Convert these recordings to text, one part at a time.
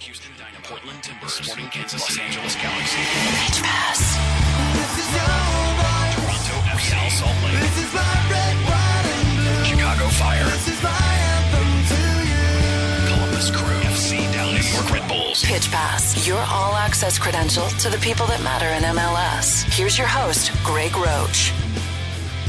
Houston Dynamo, Portland Timbers, Sporting Kansas, Los Angeles Galaxy, Pitch Pass. Toronto FC, Real Salt Lake, Chicago Fire, Columbus Crew, FC Dallas, New York Red Bulls. Pitch Pass. Your all access credential to the people that matter in MLS. Here's your host, Greg Roach.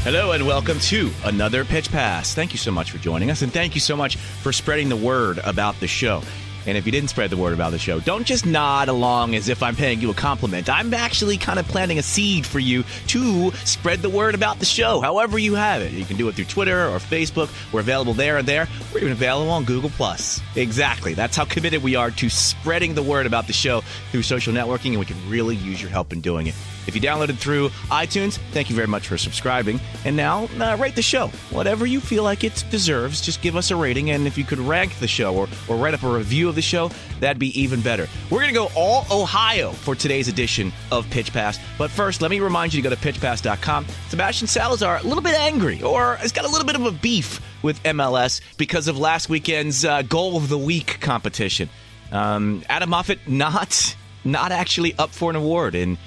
Hello and welcome to another Pitch Pass. Thank you so much for joining us, and thank you so much for spreading the word about the show. And if you didn't spread the word about the show, don't just nod along as if I'm paying you a compliment. I'm actually kind of planting a seed for you to spread the word about the show, however you have it. You can do it through Twitter or Facebook. We're available there and there. We're even available on Google Plus. Exactly. That's how committed we are to spreading the word about the show through social networking, and we can really use your help in doing it. If you downloaded through iTunes, thank you very much for subscribing. And now, uh, rate the show. Whatever you feel like it deserves, just give us a rating. And if you could rank the show or, or write up a review of the show, that'd be even better. We're going to go all Ohio for today's edition of Pitch Pass. But first, let me remind you to go to pitchpass.com. Sebastian Salazar, a little bit angry, or has got a little bit of a beef with MLS because of last weekend's uh, Goal of the Week competition. Um, Adam Moffat not not actually up for an award, and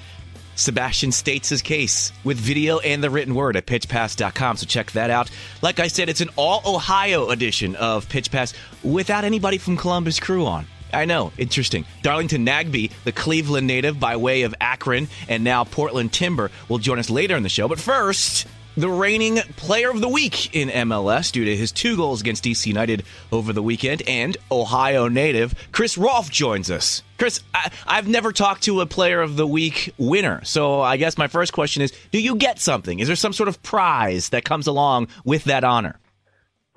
Sebastian states his case with video and the written word at pitchpass.com. So check that out. Like I said, it's an all Ohio edition of Pitch Pass without anybody from Columbus Crew on. I know, interesting. Darlington Nagbe, the Cleveland native by way of Akron and now Portland Timber, will join us later in the show. But first, the reigning player of the week in MLS due to his two goals against DC United over the weekend, and Ohio native Chris Rolfe joins us. Chris, I, I've never talked to a player of the week winner, so I guess my first question is do you get something? Is there some sort of prize that comes along with that honor?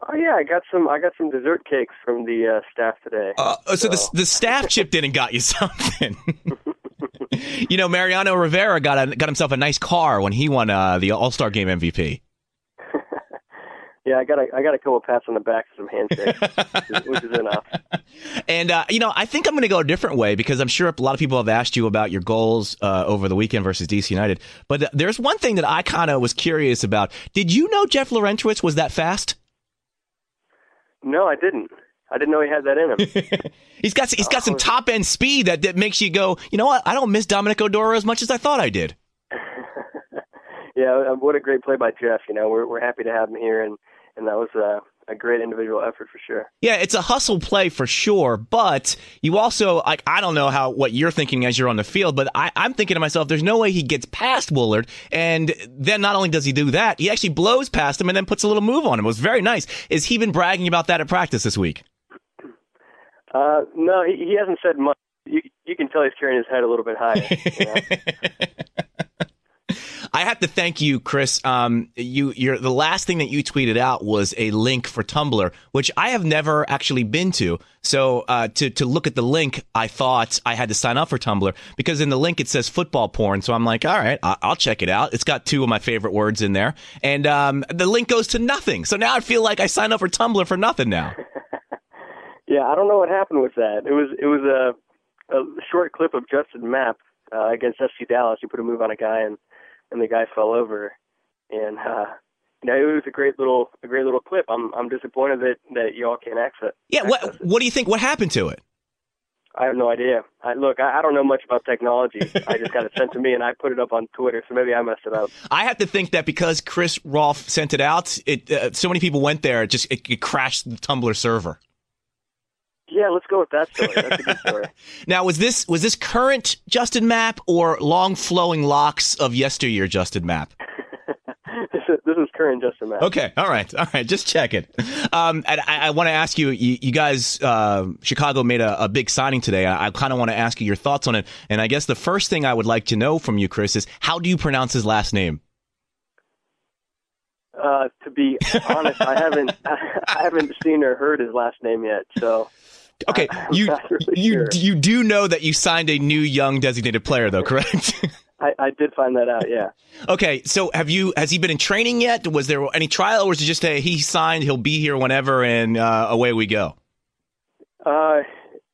Oh yeah, I got some. I got some dessert cakes from the uh, staff today. Uh, so the, the staff chipped in and got you something. you know, Mariano Rivera got a, got himself a nice car when he won uh, the All Star Game MVP. yeah, I got a I got a couple of pats on the back, some handshakes, which, is, enough. And uh, you know, I think I'm going to go a different way because I'm sure a lot of people have asked you about your goals uh, over the weekend versus DC United. But th- there's one thing that I kind of was curious about. Did you know Jeff Larentowicz was that fast? No, I didn't. I didn't know he had that in him. he's got he's got some top end speed that, that makes you go, you know what? I don't miss Dominic Oduro as much as I thought I did. yeah, what a great play by Jeff. You know, we're we're happy to have him here, and and that was uh, a great individual effort for sure. Yeah, it's a hustle play for sure, but you also like I don't know how what you're thinking as you're on the field, but I, I'm thinking to myself, there's no way he gets past Woolard, and then not only does he do that, he actually blows past him and then puts a little move on him. It was very nice. Is he been bragging about that at practice this week? Uh, no, he, he hasn't said much. You, you can tell he's carrying his head a little bit higher. You know? I have to thank you, Chris. Um, you, you're the last thing that you tweeted out was a link for Tumblr, which I have never actually been to. So uh, to to look at the link, I thought I had to sign up for Tumblr because in the link it says football porn. So I'm like, all right, I- I'll check it out. It's got two of my favorite words in there, and um, the link goes to nothing. So now I feel like I signed up for Tumblr for nothing now. yeah, I don't know what happened with that. It was it was a, a short clip of Justin Mapp uh, against FC Dallas. He put a move on a guy and and the guy fell over, and uh, you know it was a great little a great little clip. I'm I'm disappointed that that y'all can't access. It. Yeah, access what it. what do you think? What happened to it? I have no idea. I, look, I, I don't know much about technology. I just got it sent to me, and I put it up on Twitter. So maybe I messed it up. I have to think that because Chris Rolfe sent it out, it uh, so many people went there, it just it, it crashed the Tumblr server. Yeah, let's go with that story. That's a good story. Now, was this was this current Justin Mapp or long flowing locks of yesteryear Justin Mapp? this, is, this is current Justin Mapp. Okay, all right, all right, just check it. Um, and I, I want to ask you, you, you guys, uh, Chicago made a, a big signing today. I, I kind of want to ask you your thoughts on it. And I guess the first thing I would like to know from you, Chris, is how do you pronounce his last name? Uh, to be honest, I haven't I haven't seen or heard his last name yet. So Okay, you you sure. you do know that you signed a new young designated player, though, correct? I, I did find that out. Yeah. okay, so have you has he been in training yet? Was there any trial, or was it just a he signed, he'll be here whenever, and uh, away we go? Uh,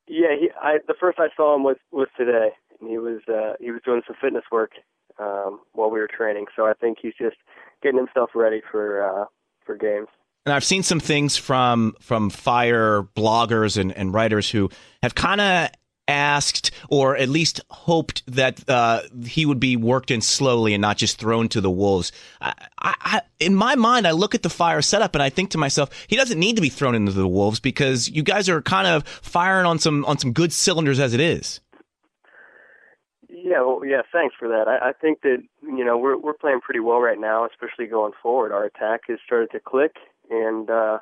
yeah. He, I the first I saw him was was today, and he was uh, he was doing some fitness work um, while we were training. So I think he's just getting himself ready for uh, for games. And I've seen some things from from fire bloggers and, and writers who have kind of asked or at least hoped that uh, he would be worked in slowly and not just thrown to the wolves. I, I, in my mind, I look at the fire setup and I think to myself, he doesn't need to be thrown into the wolves because you guys are kind of firing on some on some good cylinders as it is. Yeah, well, yeah. Thanks for that. I, I think that you know we're we're playing pretty well right now, especially going forward. Our attack has started to click, and uh,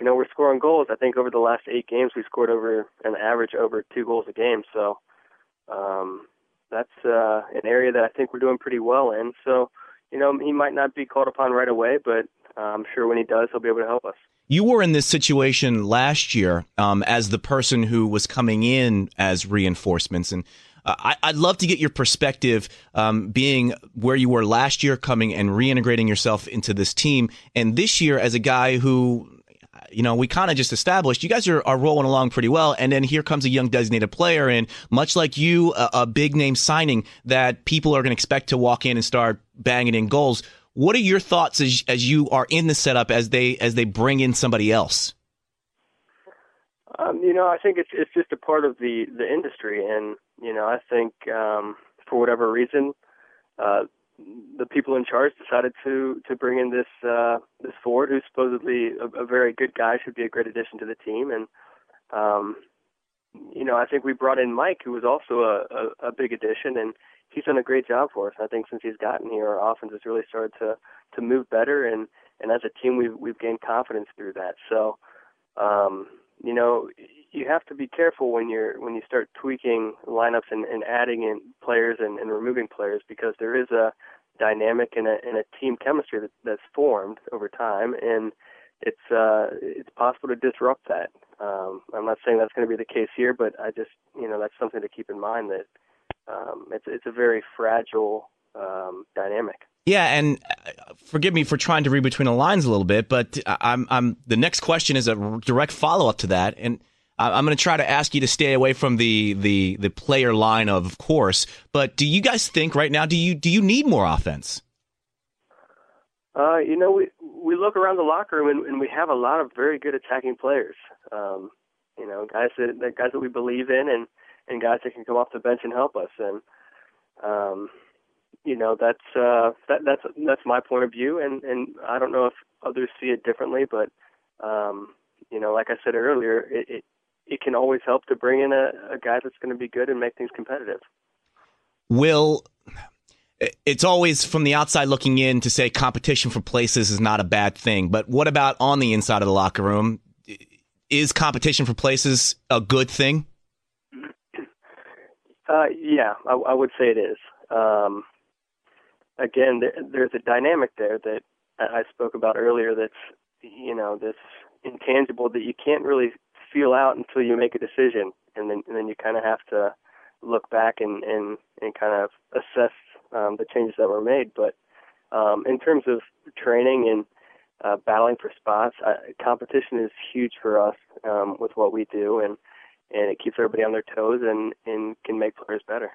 you know, we're scoring goals. I think over the last eight games, we scored over an average over two goals a game. So um, that's uh, an area that I think we're doing pretty well in. So, you know, he might not be called upon right away, but uh, I'm sure when he does, he'll be able to help us. You were in this situation last year um, as the person who was coming in as reinforcements, and I, would love to get your perspective, um, being where you were last year, coming and reintegrating yourself into this team, and this year as a guy who you know, we kind of just established you guys are, are rolling along pretty well. And then here comes a young designated player. And much like you, a, a big name signing that people are going to expect to walk in and start banging in goals. What are your thoughts as, as you are in the setup as they as they bring in somebody else? Um, you know, I think it's it's just a part of the the industry, and you know, I think um, for whatever reason, uh, the people in charge decided to to bring in this uh, this Ford, who's supposedly a, a very good guy, should be a great addition to the team, and um, you know I think we brought in Mike, who was also a, a, a big addition, and he's done a great job for us. I think since he's gotten here, our offense has really started to to move better, and and as a team, we've we've gained confidence through that. So, um, you know, you have to be careful when you're when you start tweaking lineups and, and adding in players and, and removing players because there is a dynamic and a, and a team chemistry that, that's formed over time and it's uh it's possible to disrupt that. Um, I'm not saying that's going to be the case here, but I just you know that's something to keep in mind that um, it's it's a very fragile um, dynamic. Yeah, and uh, forgive me for trying to read between the lines a little bit, but I'm I'm the next question is a direct follow up to that, and I'm going to try to ask you to stay away from the, the the player line, of course. But do you guys think right now? Do you do you need more offense? Uh, you know, we we look around the locker room and, and we have a lot of very good attacking players. Um, you know, guys that, that guys that we believe in, and and guys that can come off the bench and help us. And um, you know, that's uh, that that's that's my point of view. And and I don't know if others see it differently, but um, you know, like I said earlier, it, it it can always help to bring in a, a guy that's going to be good and make things competitive. Will it's always from the outside looking in to say competition for places is not a bad thing, but what about on the inside of the locker room? Is competition for places a good thing? Uh, yeah, I, I, would say it is. Um, again, there, there's a dynamic there that I spoke about earlier. That's you know this intangible that you can't really feel out until you make a decision, and then and then you kind of have to look back and and and kind of assess um, the changes that were made. But um, in terms of training and uh, battling for spots, competition is huge for us um, with what we do, and and it keeps everybody on their toes and and can make players better.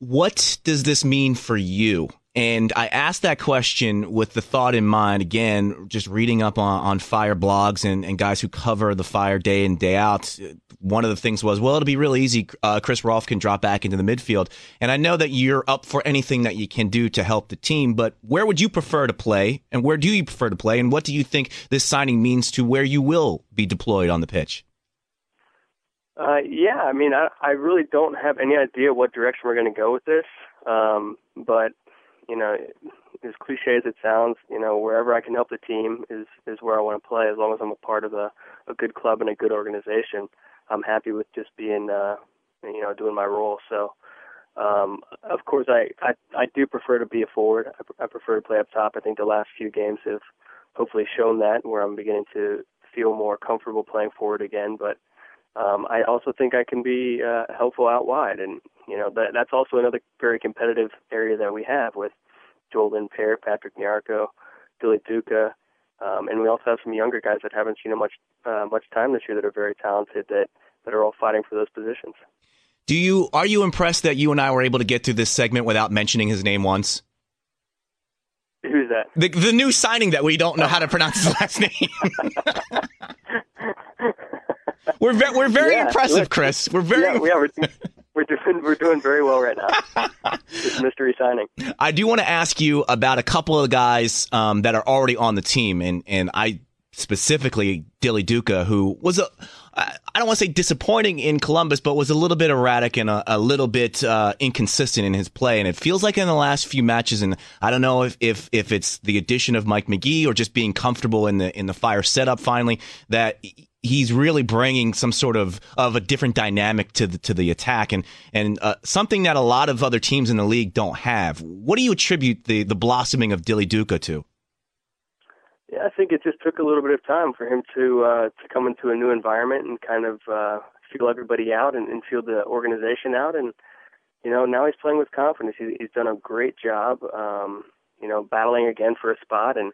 What does this mean for you? And I asked that question with the thought in mind, again, just reading up on, on fire blogs and, and guys who cover the fire day in, day out. One of the things was, well, it'll be really easy. Uh, Chris Rolfe can drop back into the midfield. And I know that you're up for anything that you can do to help the team, but where would you prefer to play? And where do you prefer to play? And what do you think this signing means to where you will be deployed on the pitch? Uh, yeah, I mean, I, I really don't have any idea what direction we're going to go with this. Um, but you know, as cliche as it sounds, you know, wherever I can help the team is is where I want to play. As long as I'm a part of a a good club and a good organization, I'm happy with just being, uh, you know, doing my role. So, um, of course, I, I I do prefer to be a forward. I, I prefer to play up top. I think the last few games have hopefully shown that, where I'm beginning to feel more comfortable playing forward again. But um, I also think I can be uh, helpful out wide, and you know that that's also another very competitive area that we have with Joel Lindpere, Patrick Nyarko, Dilly Duka, um, and we also have some younger guys that haven't seen much uh, much time this year that are very talented that that are all fighting for those positions. Do you are you impressed that you and I were able to get through this segment without mentioning his name once? Who's that? The the new signing that we don't know how to pronounce his last name. we're ve- we're very Yeah, impressive, look, Chris. We're very. Yeah, we are. We're, we're doing we're doing very well right now. This mystery signing. I do want to ask you about a couple of the guys um, that are already on the team, and and I specifically Dilly Duka, who was a I don't want to say disappointing in Columbus, but was a little bit erratic and a, a little bit uh, inconsistent in his play. And it feels like in the last few matches, and I don't know if, if if it's the addition of Mike Magee or just being comfortable in the in the fire setup finally that he's really bringing some sort of of a different dynamic to the to the attack and and uh, something that a lot of other teams in the league don't have. What do you attribute the the blossoming of Dilly Duka to? Yeah, I think it just took a little bit of time for him to uh, to come into a new environment and kind of uh, feel everybody out and, and feel the organization out. And you know, now he's playing with confidence. He, he's done a great job. Um, you know, battling again for a spot and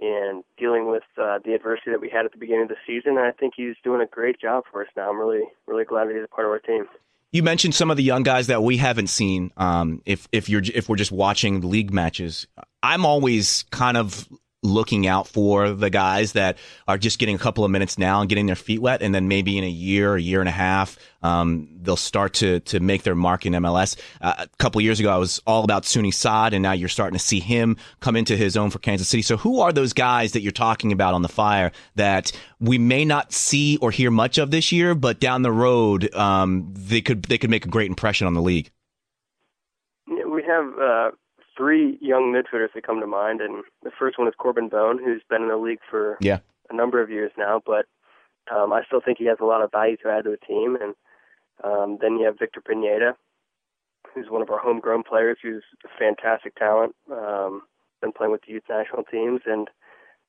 and dealing with uh, the adversity that we had at the beginning of the season. And I think he's doing a great job for us now. I'm really really glad that he's a part of our team. You mentioned some of the young guys that we haven't seen. Um, if if you're if we're just watching the league matches, I'm always kind of looking out for the guys that are just getting a couple of minutes now and getting their feet wet, and then maybe in a year, a year and a half, um, they'll start to to make their mark in MLS. Uh, a couple years ago, I was all about Soony Saad, and now you're starting to see him come into his own for Kansas City. So, who are those guys that you're talking about on the Fire that we may not see or hear much of this year, but down the road, um, they could they could make a great impression on the league? We have. Uh three young midfielders that come to mind, and the first one is Corben Bone, who's been in the league for yeah. a number of years now, but um, I still think he has a lot of value to add to the team. And um, then you have Victor Pineda, who's one of our homegrown players, who's a fantastic talent, um, been playing with the youth national teams, and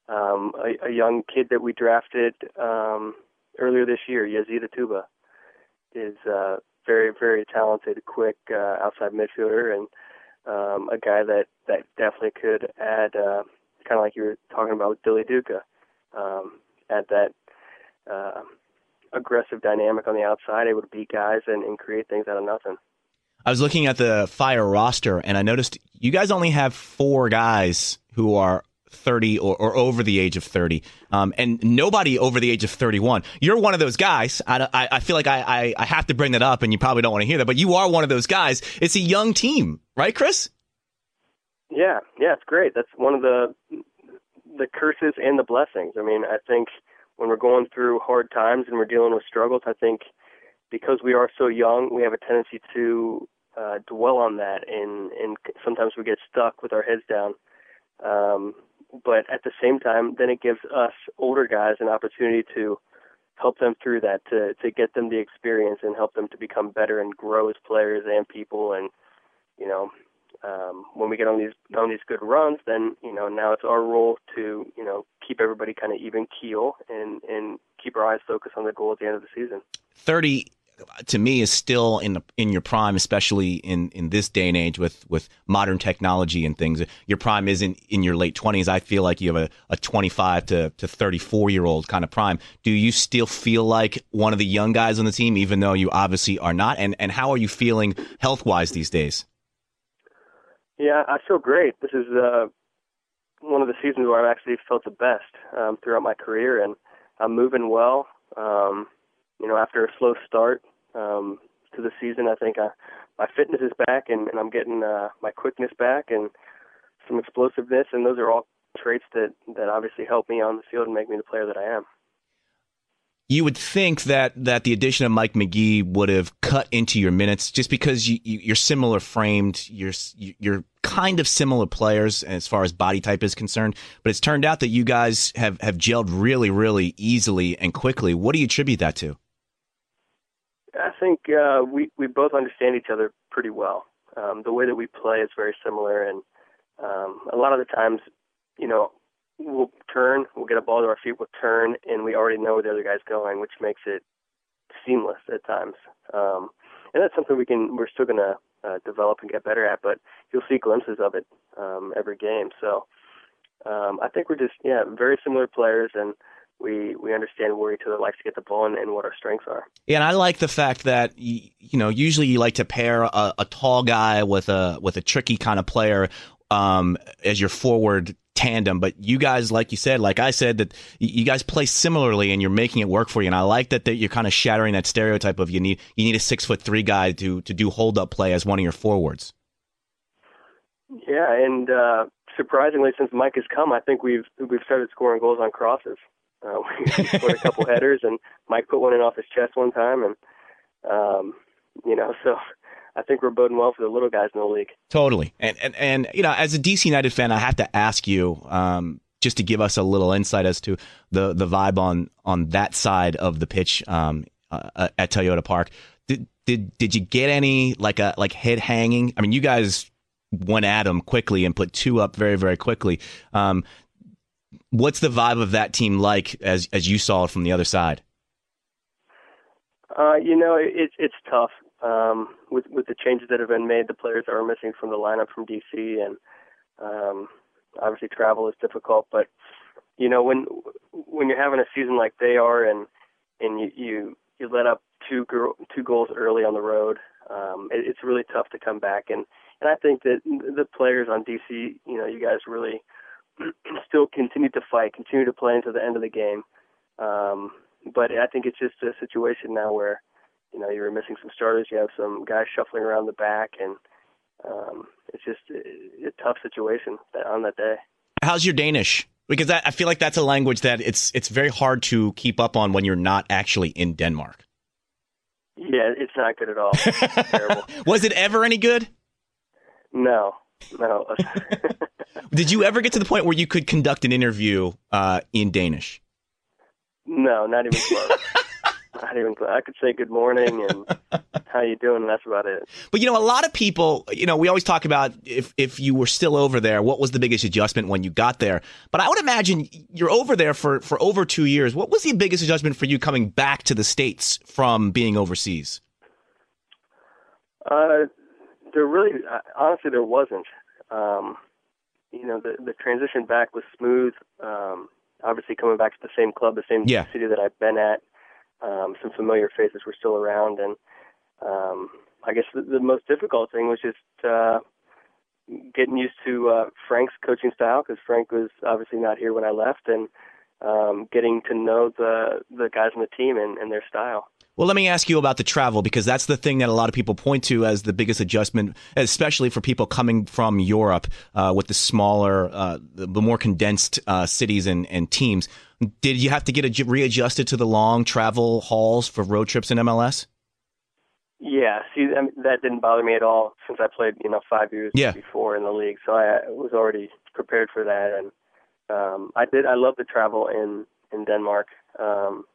um, a, a young kid that we drafted um, earlier this year, Yazid Tuba, is uh, very, very talented, quick uh, outside midfielder, and um, a guy that that definitely could add, uh, kind of like you were talking about with Dilly Duka, um, add that uh, aggressive dynamic on the outside, able to beat guys and, and create things out of nothing. I was looking at the Fire roster, and I noticed you guys only have four guys who are 30 or, or over the age of 30, um, and nobody over the age of 31. You're one of those guys. I, I, I feel like I, I, I, have to bring that up, and you probably don't want to hear that, but you are one of those guys. It's a young team, right, Chris? Yeah, yeah, it's great. That's one of the the curses and the blessings. I mean, I think when we're going through hard times and we're dealing with struggles, I think because we are so young, we have a tendency to uh, dwell on that, and and sometimes we get stuck with our heads down. Um, but at the same time, then it gives us older guys an opportunity to help them through that, to to get them the experience and help them to become better and grow as players and people. And you know, um, when we get on these on these good runs, then you know now it's our role to you know keep everybody kind of even keel and and keep our eyes focused on the goal at the end of the season. Thirty to me is still in the, in your prime, especially in, in this day and age with, with modern technology and things. Your prime isn't in your late twenties. I feel like you have a, a 25 to, to 34 year old kind of prime. Do you still feel like one of the young guys on the team, even though you obviously are not? And, and how are you feeling health wise these days? Yeah, I feel great. This is, uh, one of the seasons where I've actually felt the best, um, throughout my career and I'm moving well. Um, you know, after a slow start um, to the season, I think I, my fitness is back and, and I'm getting uh, my quickness back and some explosiveness, and those are all traits that that obviously help me on the field and make me the player that I am. You would think that that the addition of Mike Magee would have cut into your minutes just because you, you, are similar framed. You're you're kind of similar players as far as body type is concerned. But it's turned out that you guys have have gelled really, really easily and quickly. What do you attribute that to? I think uh, we we both understand each other pretty well. Um, the way that we play is very similar, and um, a lot of the times, you know, we'll turn, we'll get a ball to our feet, we'll turn, and we already know where the other guy's going, which makes it seamless at times. Um, and that's something we can we're still gonna uh, develop and get better at, but you'll see glimpses of it um, every game. So um, I think we're just yeah very similar players and we we understand where each other likes to get the ball and, and, what our strengths are. Yeah, and I like the fact that you, you know usually you like to pair a, a, tall guy with a with a tricky kind of player um, as your forward tandem, but you guys, like you said, like I said, that you guys play similarly, and you're making it work for you. And I like that that you're kind of shattering that stereotype of you need you need a six foot three guy to to do hold up play as one of your forwards. Yeah, and uh, surprisingly, since Mike has come, I think we've we've started scoring goals on crosses. Uh, we scored a couple headers, and Mike put one in off his chest one time, and um, you know, so I think we're boding well for the little guys in the league. Totally, and and and you know, as a DC United fan, I have to ask you. Um, just to give us a little insight as to the the vibe on on that side of the pitch um, uh, at Toyota Park. Did did did you get any like a like head hanging? I mean, you guys went at them quickly and put two up very very quickly. Um, what's the vibe of that team like as as you saw it from the other side? Uh, you know, it's it's tough um, with with the changes that have been made. The players that are missing from the lineup from DC, and um, obviously travel is difficult. But you know, when when you're having a season like they are, and and you you, you let up two two goals early on the road, um, it, it's really tough to come back. And and I think that the players on DC, you know, you guys really still continue to fight, continue to play into the end of the game. Um, but I think it's just a situation now where, you know, you're missing some starters. You have some guys shuffling around the back, and um, it's just a, a tough situation on that day. How's your Danish? Because I feel like that's a language that it's it's very hard to keep up on when you're not actually in Denmark. Yeah, it's not good at all. terrible. Was it ever any good? No, no. Did you ever get to the point where you could conduct an interview uh, in Danish? No, not even close. not even. I could say good morning and how you doing, and that's about it. But you know, a lot of people, you know, we always talk about if if you were still over there, what was the biggest adjustment when you got there? But I would imagine you're over there for for over two years. What was the biggest adjustment for you coming back to the states from being overseas? Uh, there really, honestly, there wasn't. Um, you know, the the transition back was smooth. Um, obviously, coming back to the same club, the same yeah. city that I've been at, um, some familiar faces were still around, and um, I guess the, the most difficult thing was just uh, getting used to uh, Frank's coaching style because Frank was obviously not here when I left, and um, getting to know the the guys on the team and, and their style. Well, let me ask you about the travel because that's the thing that a lot of people point to as the biggest adjustment, especially for people coming from Europe uh, with the smaller, uh, the more condensed uh, cities and, and teams. Did you have to get readjusted to the long travel hauls for road trips in MLS? Yeah, see, I mean, that didn't bother me at all since I played, you know, five years yeah. before in the league, so I was already prepared for that. And um, I did, I love the travel in in Denmark. Um,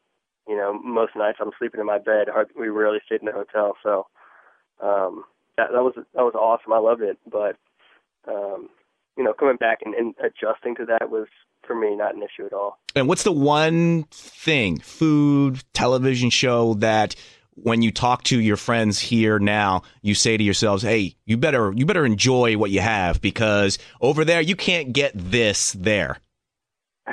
you know, most nights I'm sleeping in my bed. We rarely stayed in a hotel, so um, that, that was that was awesome. I loved it, but um, you know, coming back and, and adjusting to that was for me not an issue at all. And what's the one thing, food, television show that when you talk to your friends here now, you say to yourselves, "Hey, you better you better enjoy what you have because over there you can't get this there."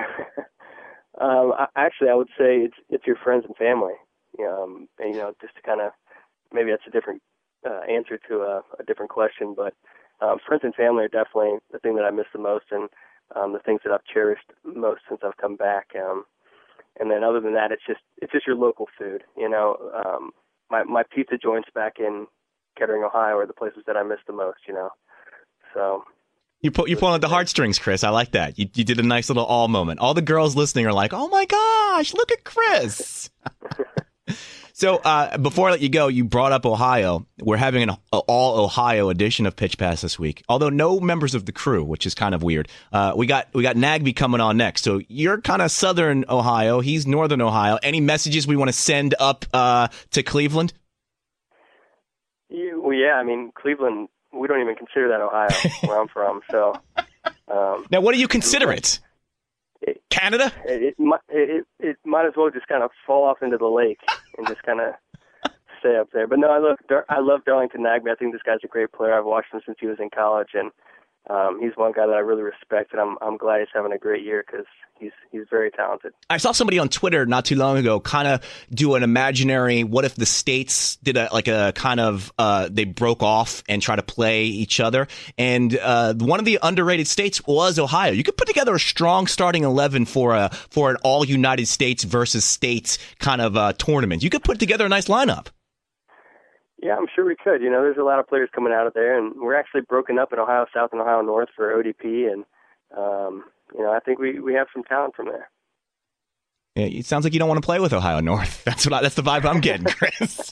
Um, I, actually, I would say it's it's your friends and family. Um, and, you know, just to kind of maybe that's a different uh, answer to a, a different question, but um, friends and family are definitely the thing that I miss the most, and um, the things that I've cherished most since I've come back. Um, and then other than that, it's just it's just your local food. You know, um, my my pizza joints back in Kettering, Ohio, are the places that I miss the most. You know, so you pull, you're pulling at the heartstrings, Chris. I like that. You, you did a nice little all moment. All the girls listening are like, "Oh my gosh, look at Chris." so uh, before I let you go, you brought up Ohio. We're having an all Ohio edition of Pitch Pass this week. Although no members of the crew, which is kind of weird. Uh, we got we got Nagbe coming on next. So you're kind of Southern Ohio. He's Northern Ohio. Any messages we want to send up uh, to Cleveland? Yeah, well, yeah. I mean, Cleveland we don't even consider that Ohio where I'm from. So um, now, what do you consider it? It Canada? It, it, it it might as well just kind of fall off into the lake and just kind of stay up there. But no, I love I love Darlington Nagbe. I think this guy's a great player. I've watched him since he was in college, and um, he's one guy that I really respect, and I'm I'm glad he's having a great year because he's he's very talented. I saw somebody on Twitter not too long ago kind of do an imaginary what if the states did a like a kind of uh, they broke off and try to play each other and uh, one of the underrated states was Ohio. You could put together a strong starting 11 for a for an all United States versus states kind of uh, tournament. You could put together a nice lineup. Yeah, I'm sure we could. You know, there's a lot of players coming out of there, and we're actually broken up in Ohio South and Ohio North for ODP, and um, you know, I think we we have some talent from there. Yeah, it sounds like you don't want to play with Ohio North. That's what I, that's the vibe I'm getting, Chris.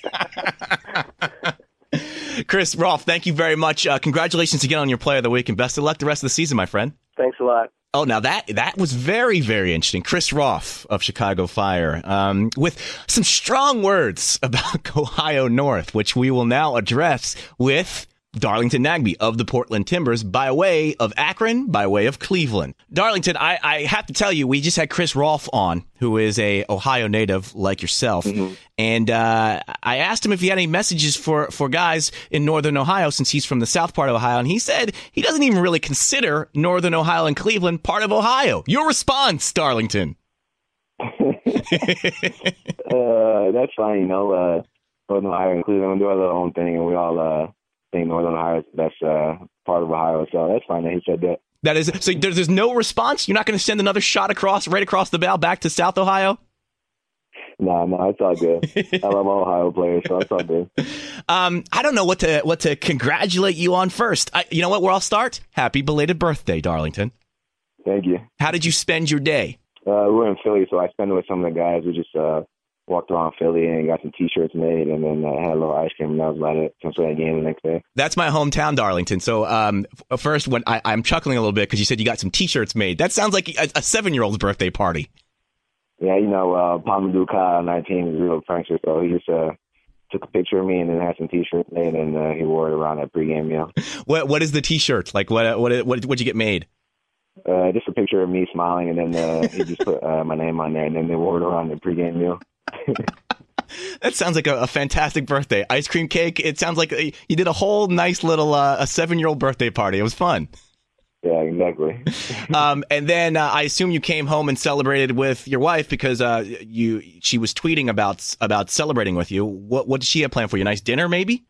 Chris Rolfe, thank you very much. Uh, congratulations again on your Player of the Week, and best of luck the rest of the season, my friend. Thanks a lot. Oh, now that that was very very interesting. Chris Rolfe of Chicago Fire, um, with some strong words about Ohio North, which we will now address with Darlington Nagbe of the Portland Timbers by way of Akron, by way of Cleveland. Darlington, I, I have to tell you, we just had Chris Rolfe on, who is a Ohio native like yourself, mm-hmm. and uh, I asked him if he had any messages for for guys in Northern Ohio since he's from the South part of Ohio, and he said he doesn't even really consider Northern Ohio and Cleveland part of Ohio. Your response, Darlington? uh, that's fine, you know. Uh, Northern Ohio and Cleveland do our own thing, and we all uh, think Northern Ohio is the best uh, part of Ohio. So that's fine that he said that. That is so. There's, there's no response. You're not going to send another shot across, right across the bow, back to South Ohio. No, no, it's all good. I love Ohio players, so it's all good. Um, I don't know what to what to congratulate you on first. I, you know what? Where I'll start. Happy belated birthday, Darlington. Thank you. How did you spend your day? Uh, we were in Philly, so I spent it with some of the guys. We just uh, walked around Philly and got some T-shirts made, and then uh, had a little ice cream, and that was about it. Since a game the next day. That's my hometown, Darlington. So um, first, when I, am chuckling a little bit because you said you got some T-shirts made. That sounds like a, a seven-year-old's birthday party. Yeah, you know, uh, Pa Modou Kah, 19, is a real prankster, so he just uh, took a picture of me and then had some T-shirts made, and uh, he wore it around at pregame meal. what What is the T-shirt like? What what what what'd you get made? Uh, just a picture of me smiling, and then uh, he just put uh, my name on there, and then they wore it around the pregame meal. That sounds like a, a, fantastic birthday. Ice cream cake. It sounds like a, you did a whole nice little uh, a seven year old birthday party. It was fun. Yeah, exactly. um, and then uh, I assume you came home and celebrated with your wife because uh, you she was tweeting about about celebrating with you. What what did she have planned for you? A nice dinner, maybe?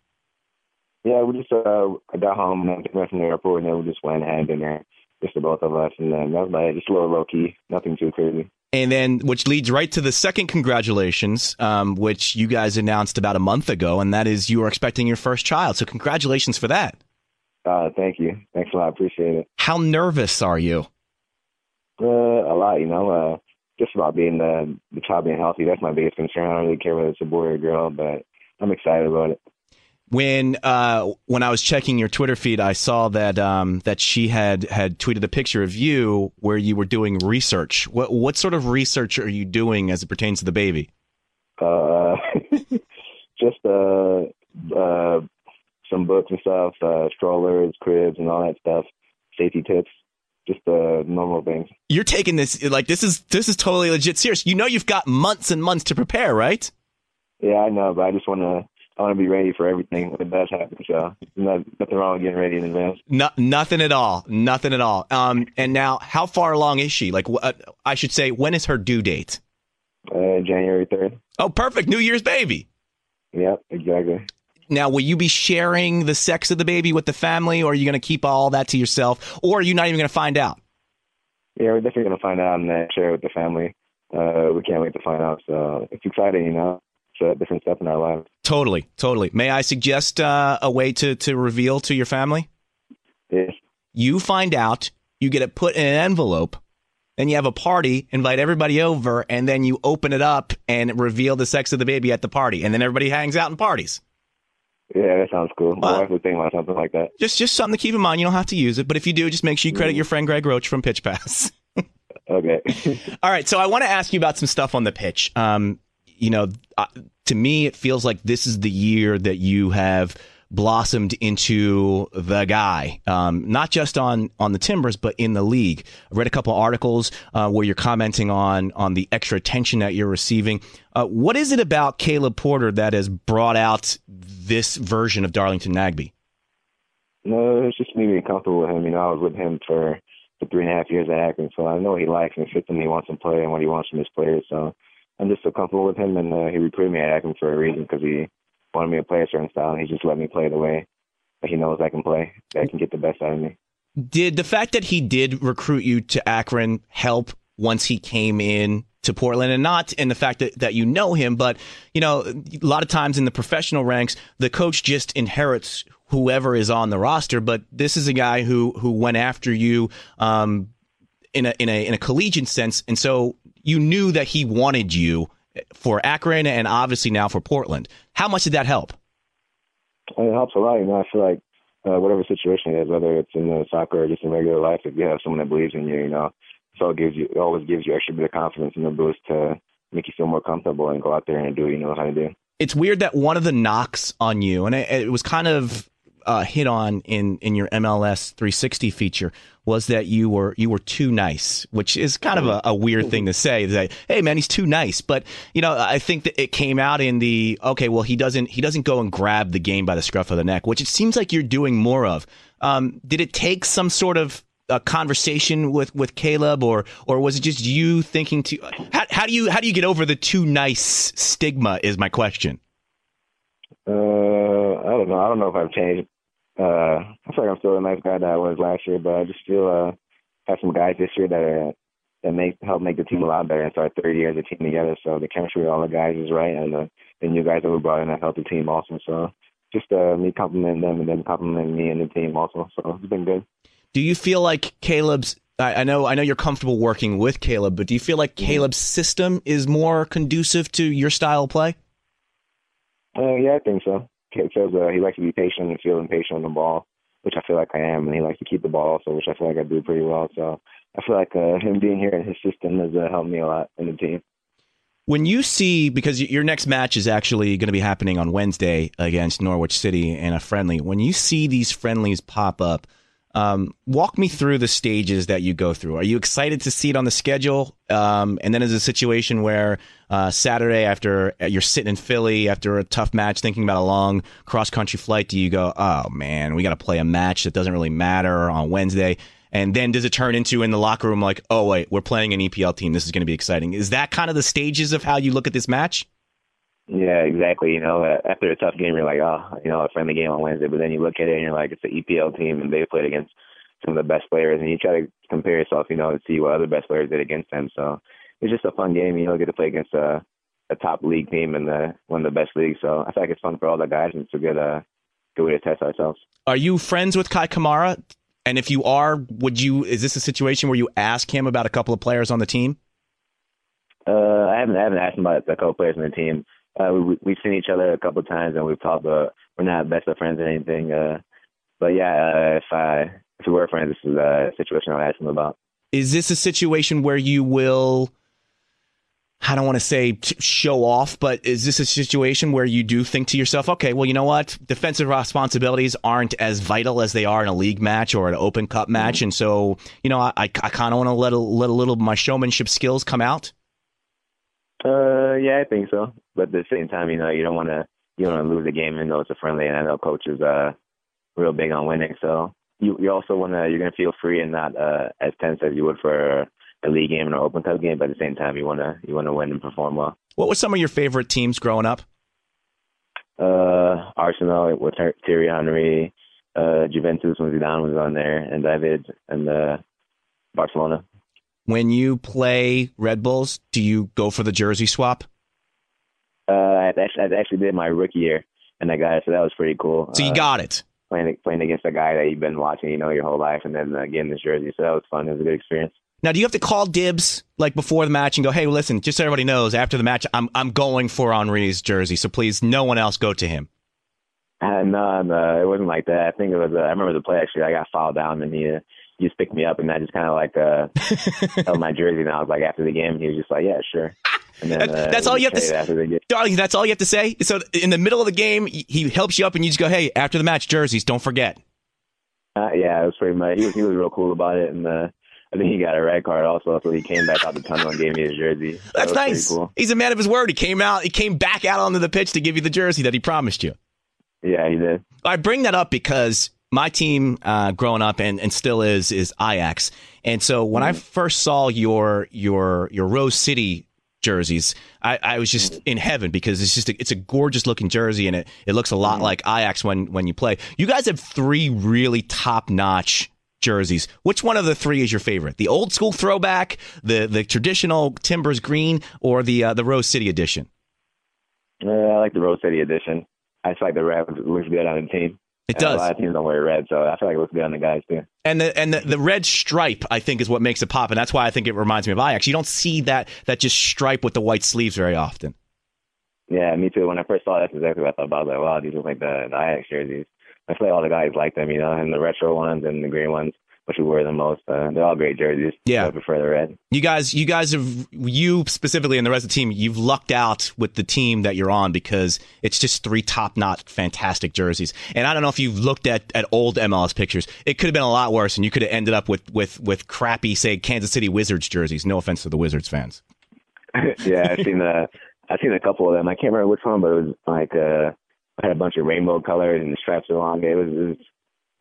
Yeah, we just uh, I got home and I went from the airport, and then we just went and had dinner, just the both of us, and then that was like just a little low key, nothing too crazy. And then, which leads right to the second congratulations, um, which you guys announced about a month ago, and that is you are expecting your first child. So, congratulations for that. Uh, thank you. Thanks a lot. I Appreciate it. How nervous are you? Uh, a lot, you know. Uh, just about being the the child being healthy. That's my biggest concern. I don't really care whether it's a boy or a girl, but I'm excited about it when uh, when I was checking your Twitter feed, I saw that um, that she had had tweeted a picture of you where you were doing research. What what sort of research are you doing as it pertains to the baby? Uh, just uh, uh, some books and stuff, uh, strollers, cribs, and all that stuff, safety tips. Just the uh, normal things. You're taking this like this is this is totally legit serious. You know you've got months and months to prepare, right? Yeah, I know, but I just want to I want to be ready for everything when it does happen. So not, nothing wrong with getting ready in advance. No, nothing at all. Nothing at all. Um, and now, how far along is she? Like, uh, I should say, when is her due date? Uh, January third. Oh, perfect. New Year's baby. Yep, exactly. Now, will you be sharing the sex of the baby with the family, or are you going to keep all that to yourself, or are you not even going to find out? Yeah, we're definitely going to find out and then share it with the family. Uh, we can't wait to find out. So it's exciting, you know a different step in our lives. Totally, totally. May I suggest uh, a way to to reveal to your family? Yes. You find out, you get it put in an envelope, then you have a party, invite everybody over, and then you open it up and reveal the sex of the baby at the party, and then everybody hangs out and parties. Yeah, that sounds cool. My wife would think about something like that. Just just something to keep in mind. You don't have to use it, but if you do, just make sure you credit mm. your friend Greg Roach from Pitch Pass. okay. All right. So I want to ask you about some stuff on the pitch. Um, you know, uh, to me, it feels like this is the year that you have blossomed into the guy, um, not just on on the Timbers, but in the league. I read a couple articles uh, where you're commenting on on the extra attention that you're receiving. Uh, what is it about Caleb Porter that has brought out this version of Darlington Nagbe? No, it's just me being comfortable with him. You know, I was with him for for three and a half years at Akron, so I know he likes and fits him. He wants to play and what he wants from his players. So I'm just so comfortable with him, and uh, he recruited me at Akron for a reason because he wanted me to play a certain style, and he just let me play the way that he knows I can play, that I can get the best out of me. Did the fact that he did recruit you to Akron help once he came in to Portland and not in the fact that, that you know him, but you know, a lot of times in the professional ranks, the coach just inherits whoever is on the roster. But this is a guy who who went after you um, in a in a in a collegiate sense, and so you knew that he wanted you for Akron and obviously now for Portland. How much did that help? It helps a lot. You know, I feel like uh, whatever situation it is, whether it's in the soccer or just in regular life, if you have someone that believes in you, you know, so it gives you, it always gives you extra bit of confidence and a boost to make you feel more comfortable and go out there and do what you know how to do. It's weird that one of the knocks on you, and it, it was kind of uh, hit on in in your MLS 360 feature was that you were you were too nice, which is kind of a, a weird thing to say. That hey man, he's too nice, but you know I think that it came out in the okay. Well, he doesn't he doesn't go and grab the game by the scruff of the neck, which it seems like you're doing more of. Um, did it take some sort of a conversation with, with Caleb, or or was it just you thinking to how, how do you how do you get over the too nice stigma? Is my question. Uh, I don't know. I don't know if I've changed uh, I feel like I'm still a nice guy that I was last year, but I just feel uh, have some guys this year that are, that make help make the team a lot better. And so our third year as a team together, so the chemistry with all the guys is right, and the, the new guys that we brought in have helped the team also. So just uh, me complimenting them and them complimenting me and the team also. So it's been good. Do you feel like Caleb's? I, I know, I know you're comfortable working with Caleb, but do you feel like mm-hmm. Caleb's system is more conducive to your style of play? Uh, yeah, I think so says uh, he likes to be patient and feel impatient on the ball, which I feel like I am, and he likes to keep the ball also, which I feel like I do pretty well. So I feel like uh, him being here in his system has uh, helped me a lot in the team. When you see, because your next match is actually going to be happening on Wednesday against Norwich City in a friendly, when you see these friendlies pop up, um, walk me through the stages that you go through. Are you excited to see it on the schedule? Um, and then is a situation where uh, Saturday after uh, you're sitting in Philly after a tough match, thinking about a long cross country flight, do you go, oh man, we got to play a match that doesn't really matter on Wednesday? And then does it turn into in the locker room like, oh wait, we're playing an EPL team. This is going to be exciting. Is that kind of the stages of how you look at this match? Yeah, exactly. You know, after a tough game, you're like, oh, you know, a friendly game on Wednesday. But then you look at it and you're like, it's an EPL team, and they played against some of the best players, and you try to compare yourself, you know, and see what other best players did against them. So it's just a fun game. You know, get to play against a a top league team and the one of the best leagues. So I feel like it's fun for all the guys, and it's a good uh good way to test ourselves. Are you friends with Kei Kamara? And if you are, would you? Is this a situation where you ask him about a couple of players on the team? Uh, I haven't I haven't asked him about a couple of players on the team uh, we, we've seen each other a couple of times and we've talked, but we're not best of friends or anything. Uh, but yeah, uh, if I if we were friends, this is a situation I'll ask him about. Is this a situation where you will? I don't want to say show off, but is this a situation where you do think to yourself, okay, well, you know what? Defensive responsibilities aren't as vital as they are in a league match or an Open Cup match, mm-hmm. and so you know, I, I kind of want to let a, let a little of my showmanship skills come out. Uh, yeah, I think so. But at the same time, you know, you don't want to you don't want to lose a game, and know it's a friendly. And I know coach is uh real big on winning, so you you also want to you're gonna feel free and not uh as tense as you would for a league game or open cup game. But at the same time, you want to you want to win and perform well. What were some of your favorite teams growing up? Uh, Arsenal with Thierry Henry, uh, Juventus when Zidane was on there, and David, and uh, Barcelona when you play Red Bulls, do you go for the jersey swap? Uh, I actually, I actually did my rookie year, and I got it, so that was pretty cool. So you uh, got it playing playing against a guy that you've been watching, you know, your whole life, and then uh, getting this jersey. So that was fun. It was a good experience. Now, do you have to call dibs like before the match and go, "Hey, listen, just so everybody knows, after the match, I'm I'm going for Henry's jersey, so please, no one else go to him." Uh, no, no, it wasn't like that. I think it was. Uh, I remember the play actually. I got fouled down, and he uh, just picked me up and I just kind of like uh held my jersey and I was like after the game he was just like yeah sure and then, uh, that's all you have to say darling that's all you have to say so in the middle of the game he helps you up and you just go hey after the match jerseys don't forget uh, yeah it was pretty much he was, he was real cool about it and uh I think he got a red card also, so he came back out the tunnel and gave me his jersey. That's that nice. Cool. He's a man of his word. He came out, he came back out onto the pitch to give you the jersey that he promised you. Yeah, he did. I bring that up because my team uh, growing up and, and still is is Ajax. And so when I first saw your your your Rose City jerseys, I, I was just in heaven because it's just a, it's a gorgeous looking jersey and it, it looks a lot like Ajax when when you play. You guys have three really top notch jerseys. Which one of the three is your favorite? The old school throwback, the the traditional Timbers green, or the uh, the Rose City edition? Uh, I like the Rose City edition. I just like the red looks good on the team. It does. A lot of teams don't wear red, so I feel like it looks good on the guys too. And the and the, the red stripe, I think, is what makes it pop, and that's why I think it reminds me of Ajax. You don't see that that just stripe with the white sleeves very often. Yeah, me too. When I first saw it, that's exactly what I thought about. I was like, wow, these look like the, the Ajax jerseys. I feel like all the guys like them, you know, and the retro ones and the green ones, which we wear the most. Uh, they're all great jerseys. Yeah. I prefer the red. You guys, you guys have you specifically and the rest of the team, you've lucked out with the team that you're on because it's just three top notch, fantastic jerseys. And I don't know if you've looked at, at old MLS pictures. It could have been a lot worse, and you could have ended up with with with crappy, say, Kansas City Wizards jerseys. No offense to the Wizards fans. yeah, I've seen the, I've seen a couple of them. I can't remember which one, but it was like uh, I had a bunch of rainbow colors and the straps were long. It was, it was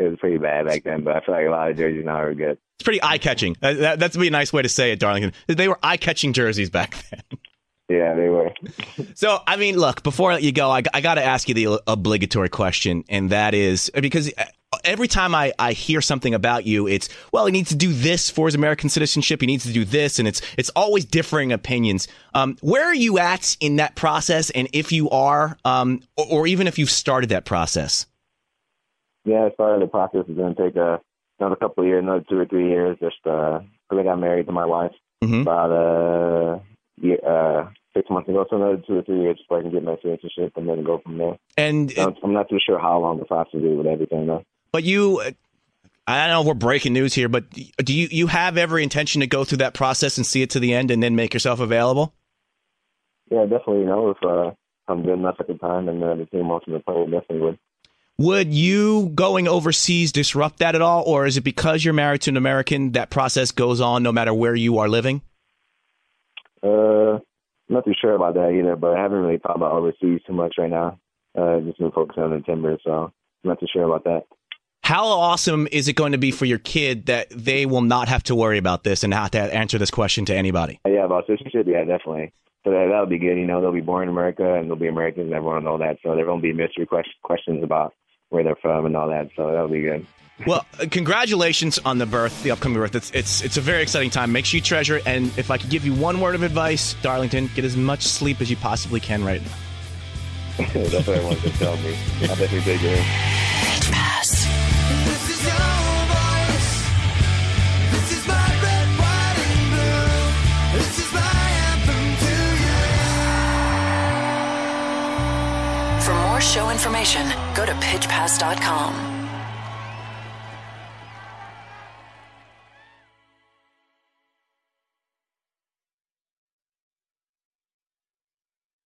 it was pretty bad back then, but I feel like a lot of jerseys now are good. It's pretty eye catching. Uh, that, that's be a nice way to say it, Darlington. They were eye catching jerseys back then. Yeah, they were. So, I mean, look, before I let you go, I, I got to ask you the obligatory question, and that is because every time I, I hear something about you, it's, well, he needs to do this for his American citizenship. He needs to do this, and it's it's always differing opinions. Um, where are you at in that process? And if you are, um, or, or even if you've started that process? Yeah, as far as the process. It's going to take a, another couple of years, another two or three years. Just uh, I got married to my wife Mhm. about uh, year, uh, six months ago. So another two or three years before I can get my citizenship and then go from there. And So I'm not too sure how long the process is with everything though. But you, I don't know if we're breaking news here, but do you you have every intention to go through that process and see it to the end, and then make yourself available? Yeah, definitely. You know, if uh, I'm good enough at the time and uh, the team wants me to play, definitely would. Would you going overseas disrupt that at all, or is it because you're married to an American that process goes on no matter where you are living? Uh, I'm not too sure about that either, but I haven't really thought about overseas too much right now. Uh, just been focusing on the timber, so I'm not too sure about that. How awesome is it going to be for your kid that they will not have to worry about this and not have to answer this question to anybody? Uh, Yeah, about citizenship, yeah, definitely. So that that'll be good. You know, they'll be born in America and they'll be Americans, and everyone will know that. So there won't be mystery quest- questions about where they're from and all that. So that'll be good. Well, uh, congratulations on the birth, the upcoming birth. It's it's it's a very exciting time. Make sure you treasure it. And if I could give you one word of advice, Darlington, get as much sleep as you possibly can right now. That's what everyone's been telling me. I definitely take it. More show information, go to pitchpass.com.